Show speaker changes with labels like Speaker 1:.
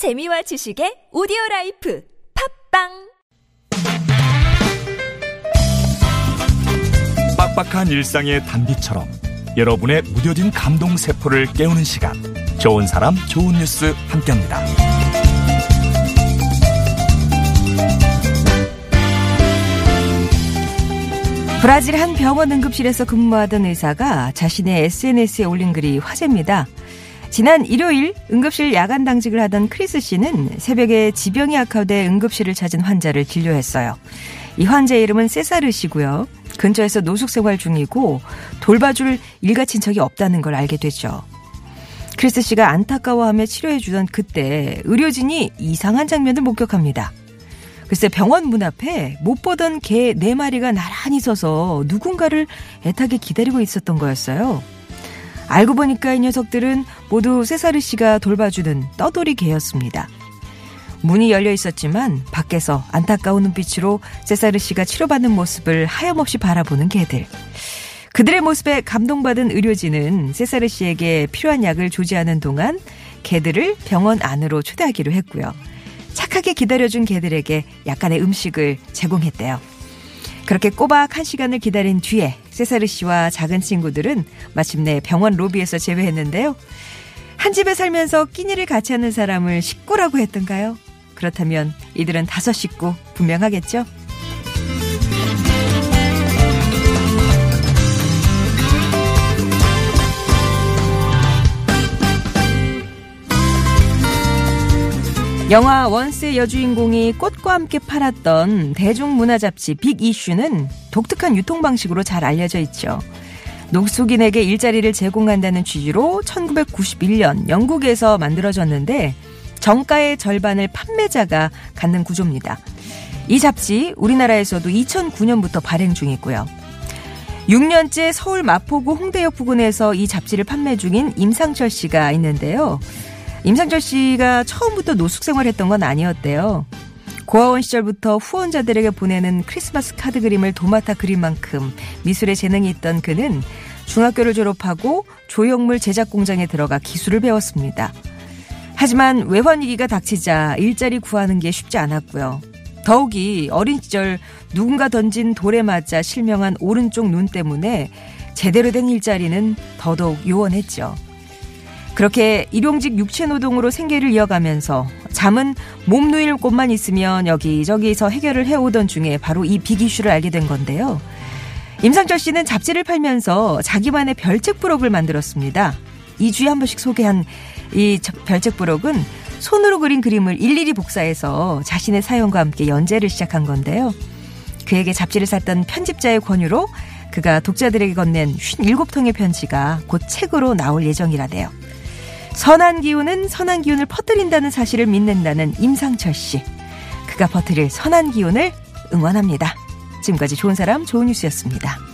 Speaker 1: 재미와 지식의 오디오 life 팟빵
Speaker 2: 빡빡한 일상의 단비처럼 여러분의 무뎌진 감동 세포를 깨우는 시간 좋은 사람 좋은 뉴스 함께합니다.
Speaker 3: 브라질 한 병원 응급실에서 근무하던 의사가 자신의 SNS에 올린 글이 화제입니다. 지난 일요일 응급실 야간 당직을 하던 크리스 씨는 새벽에 지병이 악화돼 응급실을 찾은 환자를 진료했어요. 이 환자의 이름은 세사르 씨고요. 근처에서 노숙 생활 중이고 돌봐줄 일가 친척이 없다는 걸 알게 되죠. 크리스 씨가 안타까워하며 치료해주던 그때 의료진이 이상한 장면을 목격합니다. 글쎄 병원 문 앞에 못 보던 개 네 마리가 나란히 서서 누군가를 애타게 기다리고 있었던 거였어요. 알고 보니까 이 녀석들은 모두 세사르 씨가 돌봐주는 떠돌이 개였습니다. 문이 열려 있었지만 밖에서 안타까운 눈빛으로 세사르 씨가 치료받는 모습을 하염없이 바라보는 개들. 그들의 모습에 감동받은 의료진은 세사르 씨에게 필요한 약을 조지하는 동안 개들을 병원 안으로 초대하기로 했고요. 착하게 기다려준 개들에게 약간의 음식을 제공했대요. 그렇게 꼬박 한 시간을 기다린 뒤에 세사르 씨와 작은 친구들은 마침내 병원 로비에서 재회했는데요. 한 집에 살면서 끼니를 같이 하는 사람을 식구라고 했던가요? 그렇다면 이들은 다섯 식구 분명하겠죠? 영화 원스의 여주인공이 꽃과 함께 팔았던 대중문화 잡지 빅 이슈는 독특한 유통 방식으로 잘 알려져 있죠. 녹수인에게 일자리를 제공한다는 취지로 1991년 영국에서 만들어졌는데 정가의 절반을 판매자가 갖는 구조입니다. 이 잡지 우리나라에서도 2009년부터 발행 중이고요. 6년째 서울 마포구 홍대역 부근에서 이 잡지를 판매 중인 임상철 씨가 있는데요. 임상철 씨가 처음부터 노숙 생활했던 건 아니었대요. 고아원 시절부터 후원자들에게 보내는 크리스마스 카드 그림을 도맡아 그린 만큼 미술에 재능이 있던 그는 중학교를 졸업하고 조형물 제작 공장에 들어가 기술을 배웠습니다. 하지만 외환 위기가 닥치자 일자리 구하는 게 쉽지 않았고요. 더욱이 어린 시절 누군가 던진 돌에 맞아 실명한 오른쪽 눈 때문에 제대로 된 일자리는 더더욱 요원했죠. 그렇게 일용직 육체노동으로 생계를 이어가면서 잠은 몸 누일 곳만 있으면 여기저기서 해결을 해오던 중에 바로 이 빅이슈를 알게 된 건데요. 임상철 씨는 잡지를 팔면서 자기만의 별책 부록을 만들었습니다. 2주에 한 번씩 소개한 이 별책 부록은 손으로 그린 그림을 일일이 복사해서 자신의 사연과 함께 연재를 시작한 건데요. 그에게 잡지를 샀던 편집자의 권유로 그가 독자들에게 건넨 57통의 편지가 곧 책으로 나올 예정이라네요. 선한 기운은 선한 기운을 퍼뜨린다는 사실을 믿는다는 임상철 씨. 그가 퍼뜨릴 선한 기운을 응원합니다. 지금까지 좋은 사람 좋은 뉴스였습니다.